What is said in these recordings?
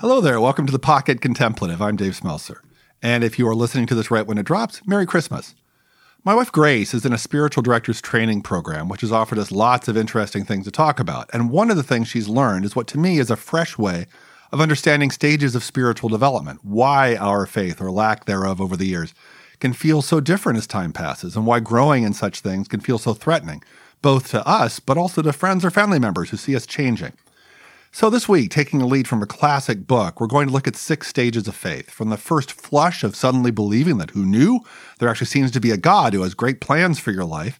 Hello there. Welcome to the Pocket Contemplative. I'm Dave Schmelzer. And if you are listening to this right when it drops, Merry Christmas. My wife Grace is in a spiritual director's training program, which has offered us lots of interesting things to talk about. And one of the things she's learned is what to me is a fresh way of understanding stages of spiritual development, why our faith or lack thereof over the years can feel so different as time passes, and why growing in such things can feel so threatening, both to us, but also to friends or family members who see us changing. So, this week, taking a lead from a classic book, we're going to look at six stages of faith. From the first flush of suddenly believing that who knew there actually seems to be a God who has great plans for your life,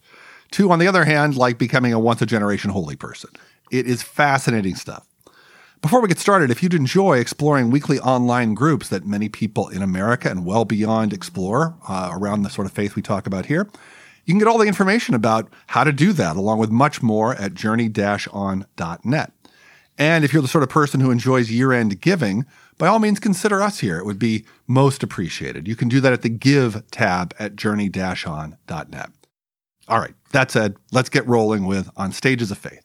to, on the other hand, like becoming a once a generation holy person. It is fascinating stuff. Before we get started, if you'd enjoy exploring weekly online groups that many people in America and well beyond explore uh, around the sort of faith we talk about here, you can get all the information about how to do that, along with much more at journey on.net. And if you're the sort of person who enjoys year end giving, by all means consider us here. It would be most appreciated. You can do that at the Give tab at journey on.net. All right, that said, let's get rolling with On Stages of Faith.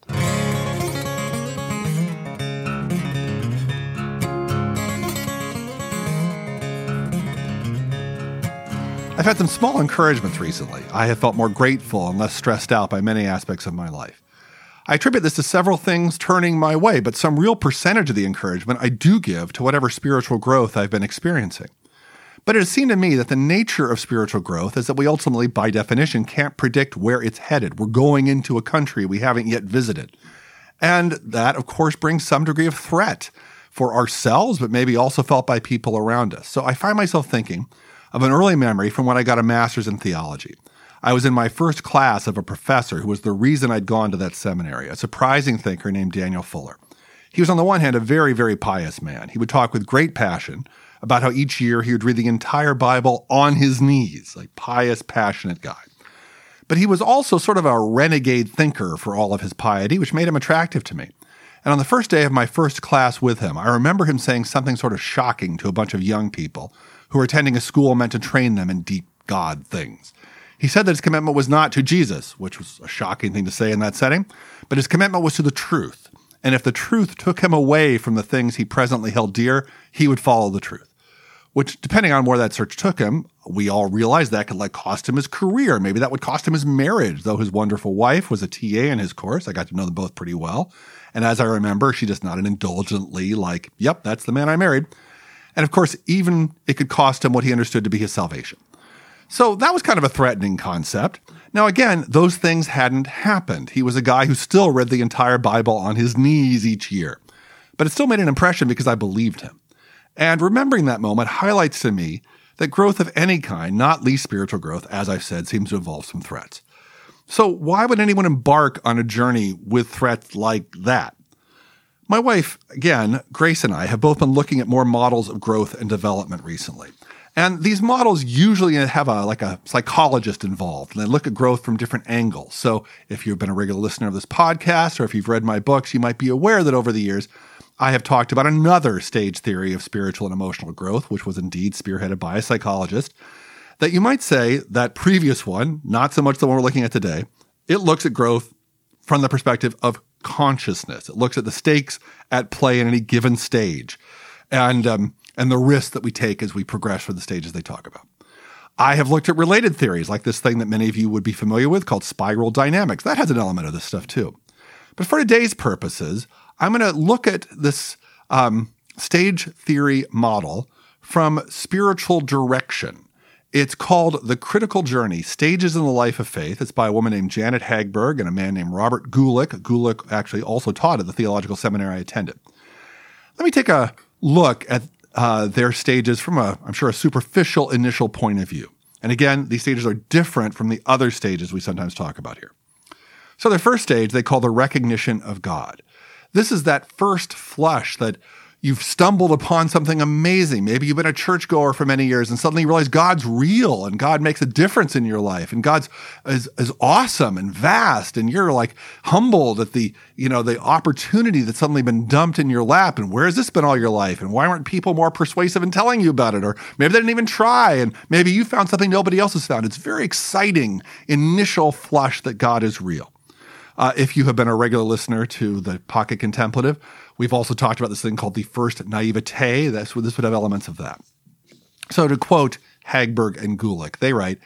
I've had some small encouragements recently. I have felt more grateful and less stressed out by many aspects of my life. I attribute this to several things turning my way, but some real percentage of the encouragement I do give to whatever spiritual growth I've been experiencing. But it has seemed to me that the nature of spiritual growth is that we ultimately, by definition, can't predict where it's headed. We're going into a country we haven't yet visited. And that, of course, brings some degree of threat for ourselves, but maybe also felt by people around us. So I find myself thinking of an early memory from when I got a master's in theology. I was in my first class of a professor who was the reason I'd gone to that seminary, a surprising thinker named Daniel Fuller. He was, on the one hand, a very, very pious man. He would talk with great passion about how each year he would read the entire Bible on his knees, like pious, passionate guy. But he was also sort of a renegade thinker for all of his piety, which made him attractive to me. And on the first day of my first class with him, I remember him saying something sort of shocking to a bunch of young people who were attending a school meant to train them in deep God things. He said that his commitment was not to Jesus, which was a shocking thing to say in that setting, but his commitment was to the truth. And if the truth took him away from the things he presently held dear, he would follow the truth. Which, depending on where that search took him, we all realize that could like cost him his career. Maybe that would cost him his marriage, though his wonderful wife was a TA in his course. I got to know them both pretty well. And as I remember, she just nodded indulgently, like, yep, that's the man I married. And of course, even it could cost him what he understood to be his salvation. So that was kind of a threatening concept. Now, again, those things hadn't happened. He was a guy who still read the entire Bible on his knees each year. But it still made an impression because I believed him. And remembering that moment highlights to me that growth of any kind, not least spiritual growth, as I've said, seems to involve some threats. So, why would anyone embark on a journey with threats like that? My wife, again, Grace and I have both been looking at more models of growth and development recently. And these models usually have a like a psychologist involved, and they look at growth from different angles. So, if you've been a regular listener of this podcast, or if you've read my books, you might be aware that over the years, I have talked about another stage theory of spiritual and emotional growth, which was indeed spearheaded by a psychologist. That you might say that previous one, not so much the one we're looking at today, it looks at growth from the perspective of consciousness. It looks at the stakes at play in any given stage. And um, and the risks that we take as we progress through the stages they talk about. I have looked at related theories, like this thing that many of you would be familiar with called spiral dynamics. That has an element of this stuff too. But for today's purposes, I'm going to look at this um, stage theory model from spiritual direction. It's called The Critical Journey Stages in the Life of Faith. It's by a woman named Janet Hagberg and a man named Robert Guelich. Guelich actually also taught at the theological seminary I attended. Let me take a look at uh, their stages from a, I'm sure, a superficial initial point of view. And again, these stages are different from the other stages we sometimes talk about here. So, the first stage they call the recognition of God. This is that first flush that you've stumbled upon something amazing. Maybe you've been a churchgoer for many years and suddenly you realize God's real and God makes a difference in your life and God's is, is awesome and vast. And you're like humbled at the, you know, the opportunity that's suddenly been dumped in your lap. And where has this been all your life? And why weren't people more persuasive in telling you about it? Or maybe they didn't even try. And maybe you found something nobody else has found. It's very exciting initial flush that God is real. Uh, if you have been a regular listener to the Pocket Contemplative, we've also talked about this thing called the first naivete. That's, this would have elements of that. So to quote Hagberg and Guelich, they write,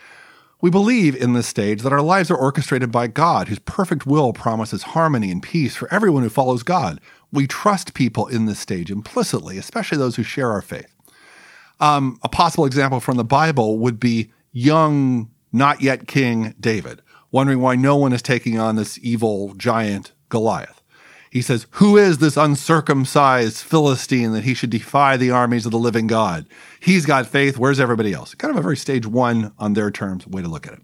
we believe in this stage that our lives are orchestrated by God, whose perfect will promises harmony and peace for everyone who follows God. We trust people in this stage implicitly, especially those who share our faith. Um, a possible example from the Bible would be young, not yet King David, wondering why no one is taking on this evil giant Goliath. He says, Who is this uncircumcised Philistine that he should defy the armies of the living God? He's got faith. Where's everybody else? Kind of a very stage one on their terms way to look at it.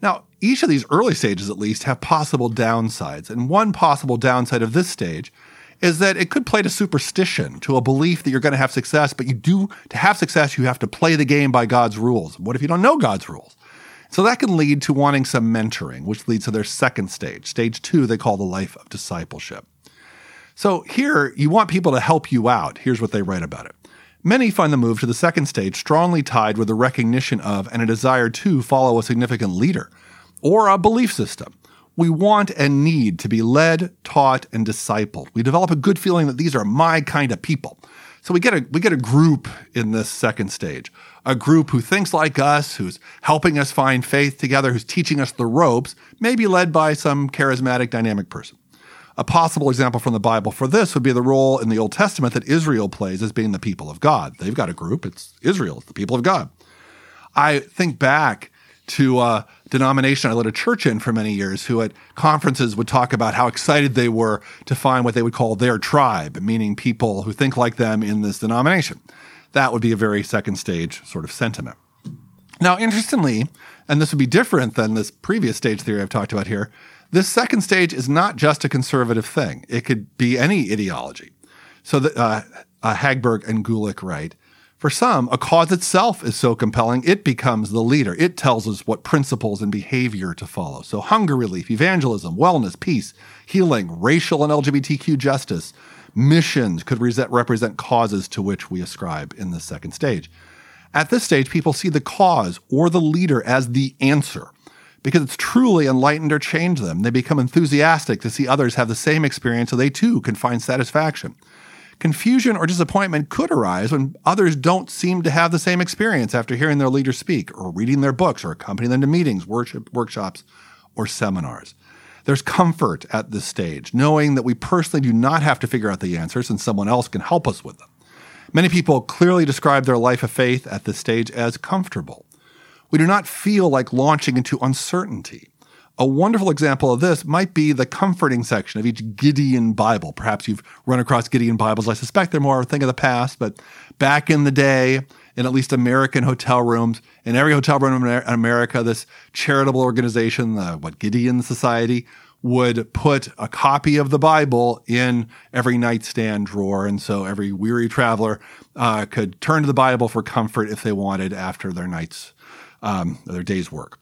Now, each of these early stages, at least, have possible downsides. And one possible downside of this stage is that it could play to superstition, to a belief that you're going to have success, but you do, to have success, you have to play the game by God's rules. What if you don't know God's rules? So that can lead to wanting some mentoring, which leads to their second stage. Stage two, they call the life of discipleship. So here, you want people to help you out. Here's what they write about it. Many find the move to the second stage strongly tied with the recognition of and a desire to follow a significant leader or a belief system. We want and need to be led, taught, and discipled. We develop a good feeling that these are my kind of people. So we get a we get a group in this second stage, a group who thinks like us, who's helping us find faith together, who's teaching us the ropes, maybe led by some charismatic, dynamic person. A possible example from the Bible for this would be the role in the Old Testament that Israel plays as being the people of God. They've got a group, it's Israel, it's the people of God. I think back to a denomination I led a church in for many years who at conferences would talk about how excited they were to find what they would call their tribe, meaning people who think like them in this denomination. That would be a very second stage sort of sentiment. Now, interestingly, and this would be different than this previous stage theory I've talked about here, this second stage is not just a conservative thing. It could be any ideology. So that uh, uh, Hagberg and Guelich write, for some, a cause itself is so compelling, it becomes the leader. It tells us what principles and behavior to follow. So, hunger relief, evangelism, wellness, peace, healing, racial and LGBTQ justice, missions could re- represent causes to which we ascribe in the second stage. At this stage, people see the cause or the leader as the answer because it's truly enlightened or changed them. They become enthusiastic to see others have the same experience so they too can find satisfaction. Confusion or disappointment could arise when others don't seem to have the same experience after hearing their leader speak or reading their books or accompanying them to meetings, worship, workshops, or seminars. There's comfort at this stage, knowing that we personally do not have to figure out the answers and someone else can help us with them. Many people clearly describe their life of faith at this stage as comfortable we do not feel like launching into uncertainty. A wonderful example of this might be the comforting section of each Gideon Bible. Perhaps you've run across Gideon Bibles. I suspect they're more of a thing of the past, but back in the day, in at least American hotel rooms, in every hotel room in America, this charitable organization, the what Gideon Society, would put a copy of the Bible in every nightstand drawer. And so every weary traveler uh, could turn to the Bible for comfort if they wanted after their night's um, their day's work.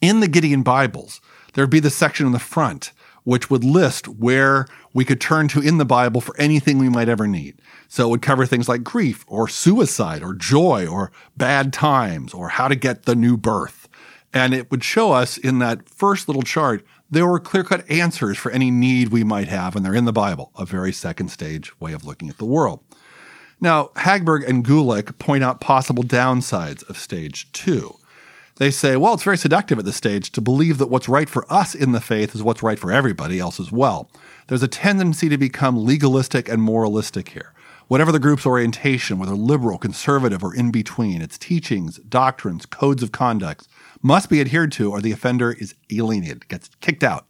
In the Gideon Bibles, there'd be the section in the front which would list where we could turn to in the Bible for anything we might ever need. So it would cover things like grief or suicide or joy or bad times or how to get the new birth. And it would show us in that first little chart, there were clear cut answers for any need we might have, and they're in the Bible, a very second stage way of looking at the world. Now, Hagberg and Guelich point out possible downsides of stage two. They say, well, it's very seductive at this stage to believe that what's right for us in the faith is what's right for everybody else as well. There's a tendency to become legalistic and moralistic here. Whatever the group's orientation, whether liberal, conservative, or in between, its teachings, doctrines, codes of conduct must be adhered to or the offender is alienated, gets kicked out.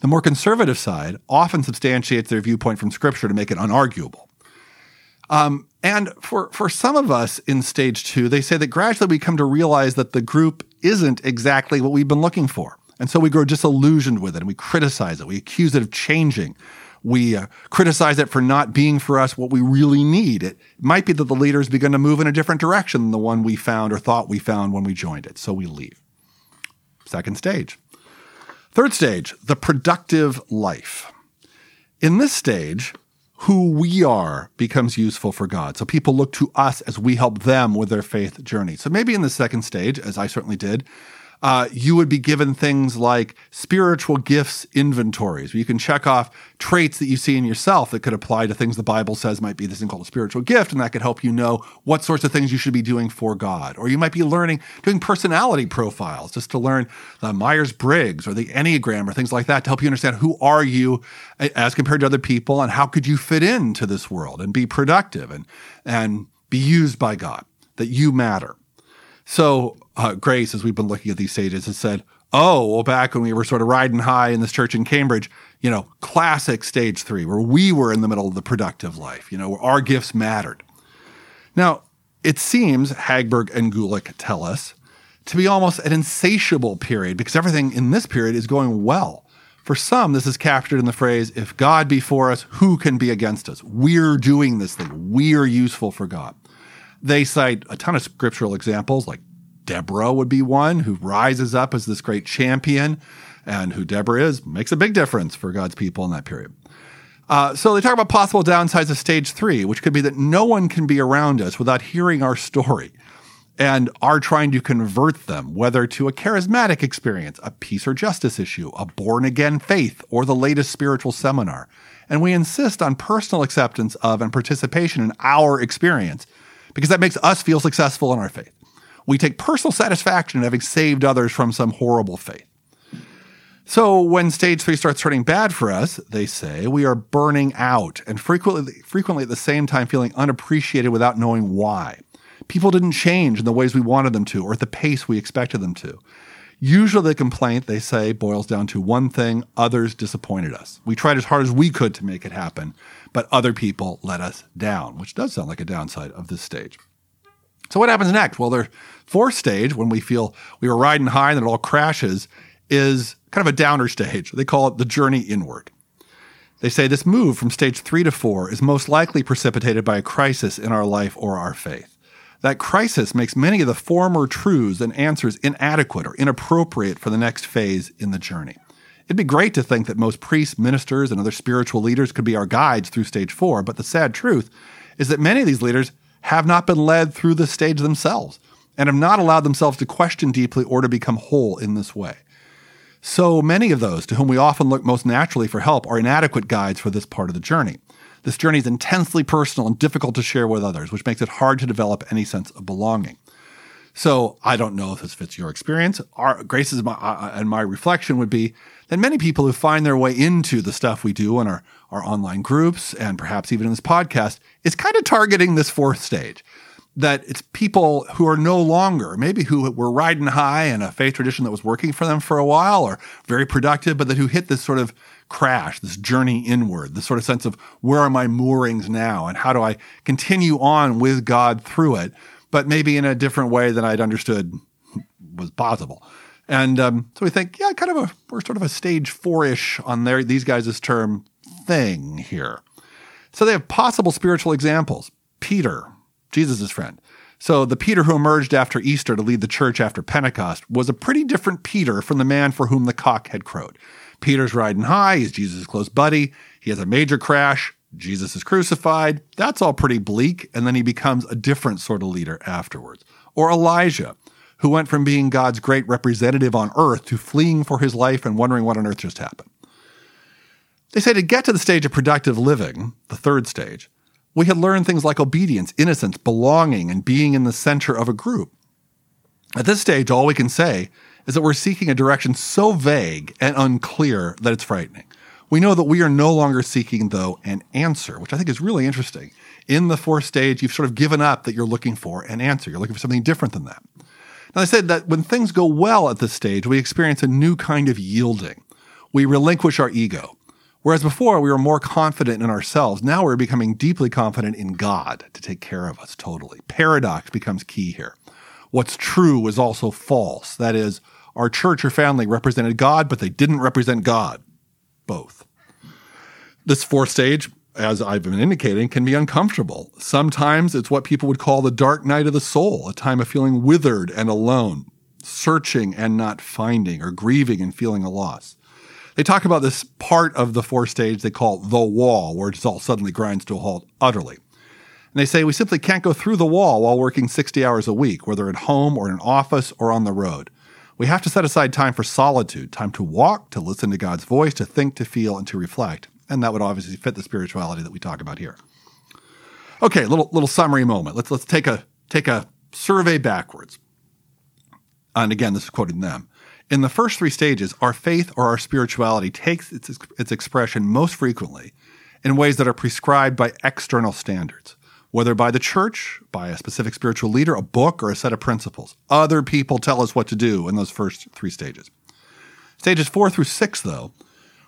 The more conservative side often substantiates their viewpoint from Scripture to make it unarguable. Um, and for, for some of us in stage two, they say that gradually we come to realize that the group isn't exactly what we've been looking for. And so we grow disillusioned with it and we criticize it. We accuse it of changing. We uh, criticize it for not being for us what we really need. It might be that the leaders begin to move in a different direction than the one we found or thought we found when we joined it. So we leave. Second stage. Third stage, the productive life. In this stage, who we are becomes useful for God. So people look to us as we help them with their faith journey. So maybe in the second stage, as I certainly did, uh, you would be given things like spiritual gifts inventories, where you can check off traits that you see in yourself that could apply to things the Bible says might be this thing called a spiritual gift, and that could help you know what sorts of things you should be doing for God. Or you might be learning, doing personality profiles just to learn the Myers Briggs or the Enneagram or things like that to help you understand who are you as compared to other people and how could you fit into this world and be productive and, and be used by God, that you matter. So uh, Grace, as we've been looking at these stages, has said, oh, well, back when we were sort of riding high in this church in Cambridge, you know, classic stage three, where we were in the middle of the productive life, you know, where our gifts mattered. Now, it seems, Hagberg and Guelich tell us, to be almost an insatiable period because everything in this period is going well. For some, this is captured in the phrase, if God be for us, who can be against us? We're doing this thing. We're useful for God. They cite a ton of scriptural examples like Deborah would be one who rises up as this great champion, and who Deborah is makes a big difference for God's people in that period. Uh, so they talk about possible downsides of stage three, which could be that no one can be around us without hearing our story and are trying to convert them, whether to a charismatic experience, a peace or justice issue, a born again faith, or the latest spiritual seminar. And we insist on personal acceptance of and participation in our experience because that makes us feel successful in our faith. We take personal satisfaction in having saved others from some horrible fate. So when stage three starts turning bad for us, they say we are burning out and frequently, frequently at the same time feeling unappreciated without knowing why. People didn't change in the ways we wanted them to or at the pace we expected them to. Usually the complaint, they say, boils down to one thing others disappointed us. We tried as hard as we could to make it happen, but other people let us down, which does sound like a downside of this stage. So what happens next? Well, their fourth stage, when we feel we were riding high and then it all crashes, is kind of a downer stage. They call it the journey inward. They say this move from stage three to four is most likely precipitated by a crisis in our life or our faith. That crisis makes many of the former truths and answers inadequate or inappropriate for the next phase in the journey. It'd be great to think that most priests, ministers, and other spiritual leaders could be our guides through stage four, but the sad truth is that many of these leaders have not been led through this stage themselves and have not allowed themselves to question deeply or to become whole in this way. So many of those to whom we often look most naturally for help are inadequate guides for this part of the journey. This journey is intensely personal and difficult to share with others, which makes it hard to develop any sense of belonging. So I don't know if this fits your experience. Our Grace's my, uh, and my reflection would be that many people who find their way into the stuff we do in our, our online groups and perhaps even in this podcast is kind of targeting this fourth stage. That it's people who are no longer, maybe who were riding high in a faith tradition that was working for them for a while or very productive, but that who hit this sort of crash, this journey inward, this sort of sense of where are my moorings now and how do I continue on with God through it, but maybe in a different way than I'd understood was possible. And um, so we think, yeah, kind of a we're sort of a stage four ish on their these guys' term thing here. So they have possible spiritual examples. Peter, Jesus' friend. So the Peter who emerged after Easter to lead the church after Pentecost was a pretty different Peter from the man for whom the cock had crowed. Peter's riding high, he's Jesus' close buddy, he has a major crash, Jesus is crucified. That's all pretty bleak, and then he becomes a different sort of leader afterwards. Or Elijah, who went from being God's great representative on earth to fleeing for his life and wondering what on earth just happened. They say to get to the stage of productive living, the third stage, we had learned things like obedience, innocence, belonging, and being in the center of a group. At this stage, all we can say is that we're seeking a direction so vague and unclear that it's frightening. We know that we are no longer seeking, though, an answer, which I think is really interesting. In the fourth stage, you've sort of given up that you're looking for an answer. You're looking for something different than that. Now, I said that when things go well at this stage, we experience a new kind of yielding. We relinquish our ego. Whereas before we were more confident in ourselves, now we're becoming deeply confident in God to take care of us totally. Paradox becomes key here. What's true is also false. That is, our church or family represented God, but they didn't represent God. Both. This fourth stage, as I've been indicating, can be uncomfortable. Sometimes it's what people would call the dark night of the soul, a time of feeling withered and alone, searching and not finding, or grieving and feeling a loss. They talk about this part of the fourth stage they call the wall, where it all suddenly grinds to a halt utterly. And they say we simply can't go through the wall while working 60 hours a week, whether at home or in an office or on the road. We have to set aside time for solitude, time to walk, to listen to God's voice, to think, to feel, and to reflect. And that would obviously fit the spirituality that we talk about here. Okay, little little summary moment. Let's let's take a take a survey backwards. And again, this is quoting them. In the first three stages, our faith or our spirituality takes its, its expression most frequently in ways that are prescribed by external standards, whether by the church, by a specific spiritual leader, a book, or a set of principles. Other people tell us what to do in those first three stages. Stages four through six, though,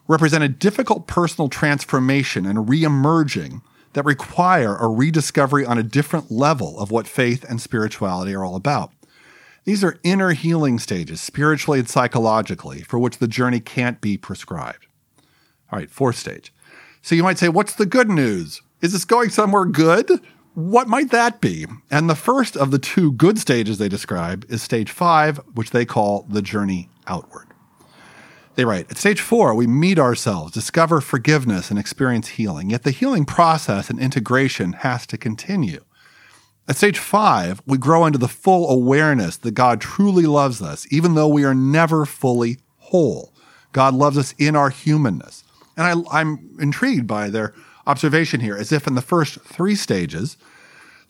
represent a difficult personal transformation and re-emerging that require a rediscovery on a different level of what faith and spirituality are all about. These are inner healing stages, spiritually and psychologically, for which the journey can't be prescribed. All right, fourth stage. So you might say, what's the good news? Is this going somewhere good? What might that be? And the first of the two good stages they describe is stage five, which they call the journey outward. They write, at stage four, we meet ourselves, discover forgiveness, and experience healing. Yet the healing process and integration has to continue. At stage five, we grow into the full awareness that God truly loves us, even though we are never fully whole. God loves us in our humanness. And I, am intrigued by their observation here, as if in the first three stages,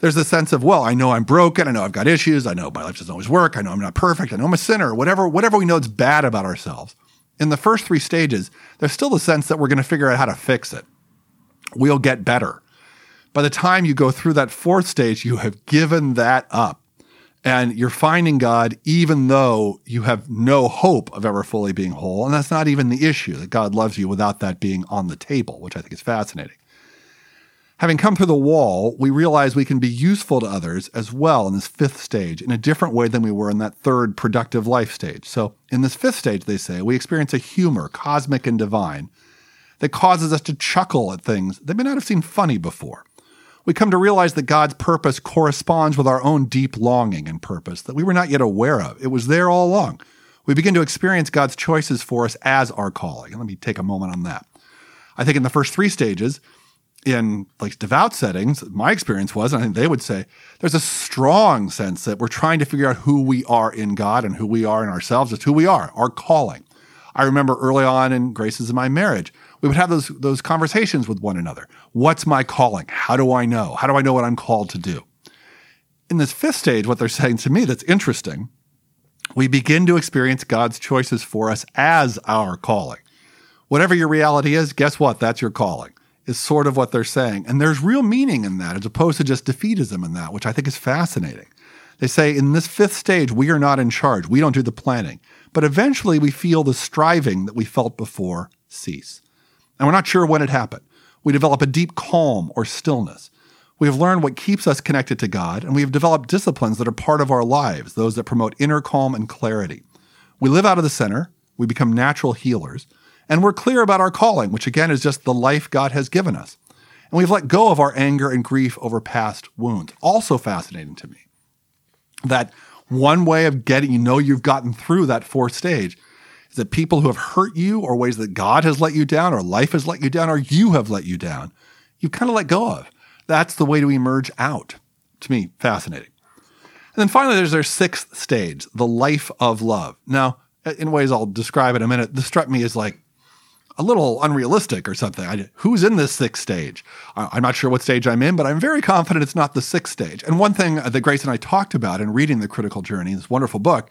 there's a sense of, well, I know I'm broken. I know I've got issues. I know my life doesn't always work. I know I'm not perfect. I know I'm a sinner. Whatever, whatever we know is bad about ourselves in the first three stages, there's still the sense that we're going to figure out how to fix it. We'll get better. By the time you go through that fourth stage, you have given that up and you're finding God even though you have no hope of ever fully being whole. And that's not even the issue that God loves you without that being on the table, which I think is fascinating. Having come through the wall, we realize we can be useful to others as well in this fifth stage in a different way than we were in that third productive life stage. So, in this fifth stage, they say, we experience a humor, cosmic and divine, that causes us to chuckle at things that may not have seemed funny before. We come to realize that God's purpose corresponds with our own deep longing and purpose that we were not yet aware of. It was there all along. We begin to experience God's choices for us as our calling. let me take a moment on that. I think in the first three stages, in like devout settings, my experience was, and I think they would say, there's a strong sense that we're trying to figure out who we are in God and who we are in ourselves. It's who we are, our calling. I remember early on in Graces of My Marriage, we would have those those conversations with one another. What's my calling? How do I know? How do I know what I'm called to do? In this fifth stage, what they're saying to me that's interesting, we begin to experience God's choices for us as our calling. Whatever your reality is, guess what? That's your calling is sort of what they're saying. And there's real meaning in that as opposed to just defeatism in that, which I think is fascinating. They say in this fifth stage, we are not in charge. We don't do the planning. But eventually we feel the striving that we felt before cease. And we're not sure when it happened. We develop a deep calm or stillness. We have learned what keeps us connected to God, and we have developed disciplines that are part of our lives, those that promote inner calm and clarity. We live out of the center, we become natural healers, and we're clear about our calling, which again is just the life God has given us. And we've let go of our anger and grief over past wounds. Also fascinating to me that one way of getting, you know, you've gotten through that fourth stage is that people who have hurt you or ways that God has let you down or life has let you down or you have let you down, you've kind of let go of. That's the way to emerge out. To me, fascinating. And then finally, there's our sixth stage, the life of love. Now, in ways I'll describe in a minute, this struck me as like a little unrealistic or something. I, who's in this sixth stage? I, am not sure what stage I'm in, but I'm very confident it's not the sixth stage. And one thing that Grace and I talked about in reading The Critical Journey, this wonderful book,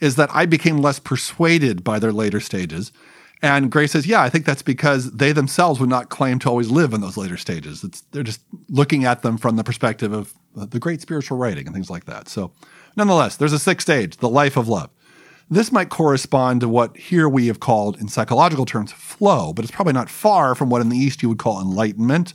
is that I became less persuaded by their later stages. And Grace says, yeah, I think that's because they themselves would not claim to always live in those later stages. It's, they're just looking at them from the perspective of the great spiritual writing and things like that. So, nonetheless, there's a sixth stage, the life of love. This might correspond to what here we have called, in psychological terms, flow, but it's probably not far from what in the East you would call enlightenment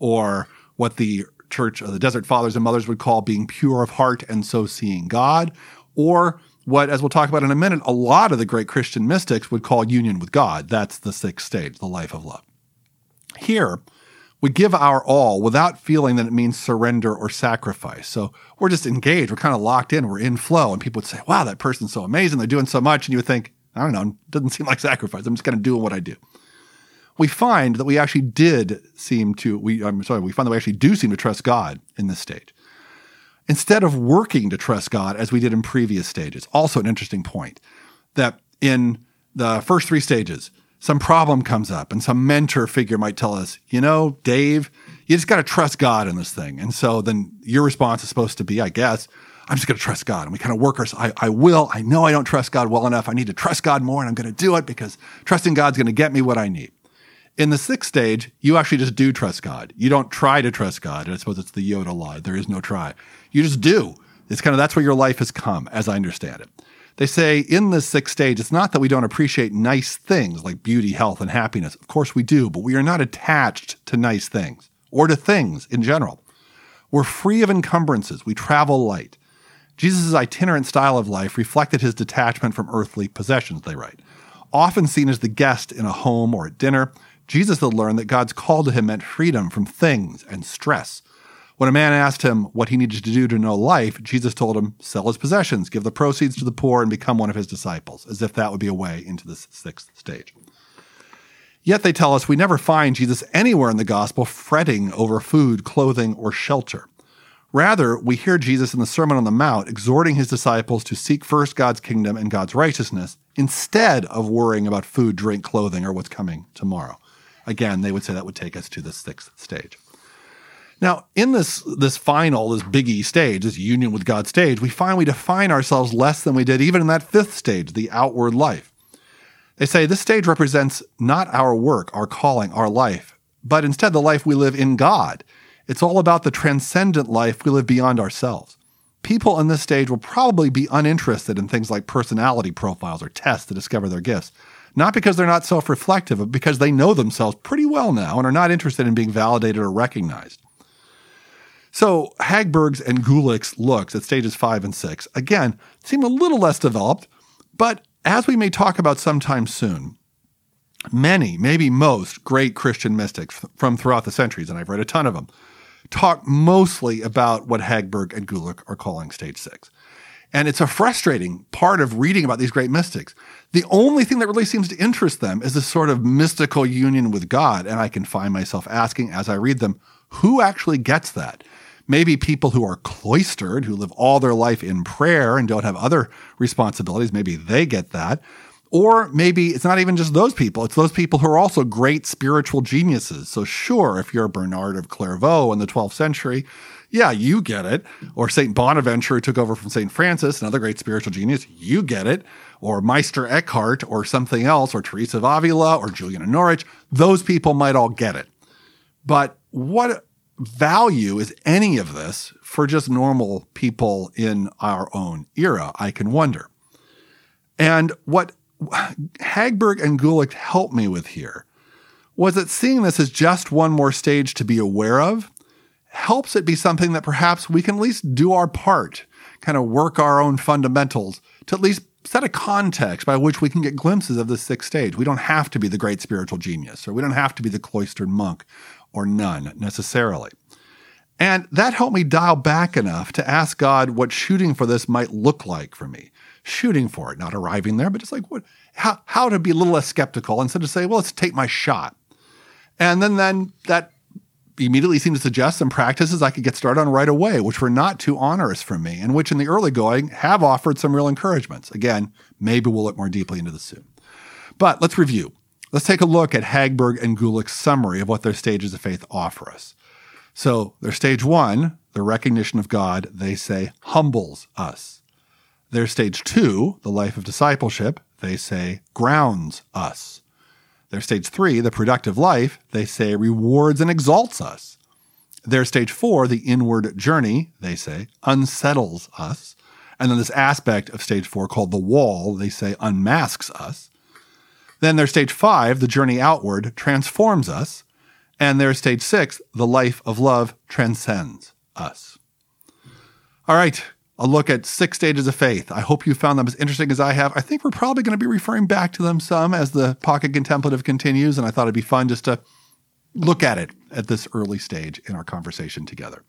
or what the church of the desert fathers and mothers would call being pure of heart and so seeing God, or what, as we'll talk about in a minute, a lot of the great Christian mystics would call union with God. That's the sixth stage, the life of love. Here, we give our all without feeling that it means surrender or sacrifice. So we're just engaged. We're kind of locked in. We're in flow. And people would say, wow, that person's so amazing. They're doing so much. And you would think, I don't know, it doesn't seem like sacrifice. I'm just kind of doing what I do. We find that we actually did seem to, we, I'm sorry, we find that we actually do seem to trust God in this stage. Instead of working to trust God as we did in previous stages. Also, an interesting point. that in the first three stages, some problem comes up and some mentor figure might tell us, you know, Dave, you just got to trust God in this thing. And so then your response is supposed to be, I guess, I'm just going to trust God. And we kind of work our, I, I will, I know I don't trust God well enough. I need to trust God more and I'm going to do it because trusting God's going to get me what I need. In the sixth stage, you actually just do trust God. You don't try to trust God. And I suppose it's the Yoda lie. There is no try. You just do. It's kind of that's where your life has come, as I understand it. They say in this sixth stage, it's not that we don't appreciate nice things like beauty, health, and happiness. Of course we do, but we are not attached to nice things or to things in general. We're free of encumbrances. We travel light. Jesus' itinerant style of life reflected his detachment from earthly possessions, they write. Often seen as the guest in a home or at dinner, Jesus had learned that God's call to him meant freedom from things and stress. When a man asked him what he needed to do to know life, Jesus told him, Sell his possessions, give the proceeds to the poor, and become one of his disciples, as if that would be a way into the sixth stage. Yet they tell us we never find Jesus anywhere in the gospel fretting over food, clothing, or shelter. Rather, we hear Jesus in the Sermon on the Mount exhorting his disciples to seek first God's kingdom and God's righteousness instead of worrying about food, drink, clothing, or what's coming tomorrow. Again, they would say that would take us to the sixth stage. Now, in this this final, this biggie stage, this union with God stage, we find we define ourselves less than we did even in that fifth stage, the outward life. They say this stage represents not our work, our calling, our life, but instead the life we live in God. It's all about the transcendent life we live beyond ourselves. People in this stage will probably be uninterested in things like personality profiles or tests to discover their gifts. Not because they're not self reflective, but because they know themselves pretty well now and are not interested in being validated or recognized. So Hagberg's and Guelich's looks at stages five and six, again, seem a little less developed, but as we may talk about sometime soon, many, maybe most great Christian mystics from throughout the centuries, and I've read a ton of them, talk mostly about what Hagberg and Guelich are calling stage six. And it's a frustrating part of reading about these great mystics. The only thing that really seems to interest them is this sort of mystical union with God. And I can find myself asking as I read them, who actually gets that? Maybe people who are cloistered, who live all their life in prayer and don't have other responsibilities, maybe they get that. Or maybe it's not even just those people, it's those people who are also great spiritual geniuses. So, sure, if you're Bernard of Clairvaux in the 12th century, yeah, you get it. Or St. Bonaventure, who took over from St. Francis, another great spiritual genius, you get it. Or Meister Eckhart, or something else, or Teresa of Avila, or Julian of Norwich, those people might all get it. But what value is any of this for just normal people in our own era, I can wonder. And what Hagberg and Guelich helped me with here was that seeing this as just one more stage to be aware of helps it be something that perhaps we can at least do our part, kind of work our own fundamentals to at least set a context by which we can get glimpses of the sixth stage. We don't have to be the great spiritual genius, or we don't have to be the cloistered monk or none necessarily. And that helped me dial back enough to ask God what shooting for this might look like for me. Shooting for it, not arriving there, but just like what, how, how to be a little less skeptical instead of say, well, let's take my shot. And then, then that immediately seemed to suggest some practices I could get started on right away, which were not too onerous for me, and which in the early going have offered some real encouragements. Again, maybe we'll look more deeply into this soon. But let's review. Let's take a look at Hagberg and Guelich's summary of what their stages of faith offer us. So, their stage one, the recognition of God, they say humbles us. Their stage two, the life of discipleship, they say grounds us. Their stage three, the productive life, they say rewards and exalts us. Their stage four, the inward journey, they say unsettles us. And then this aspect of stage four called the wall, they say unmasks us. And then there's stage five, the journey outward, transforms us. And there's stage six, the life of love transcends us. All right, a look at six stages of faith. I hope you found them as interesting as I have. I think we're probably going to be referring back to them some as the Pocket Contemplative continues. And I thought it'd be fun just to look at it at this early stage in our conversation together.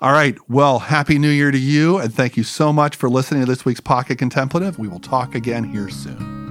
All right. Well, Happy New Year to you. And thank you so much for listening to this week's Pocket Contemplative. We will talk again here soon.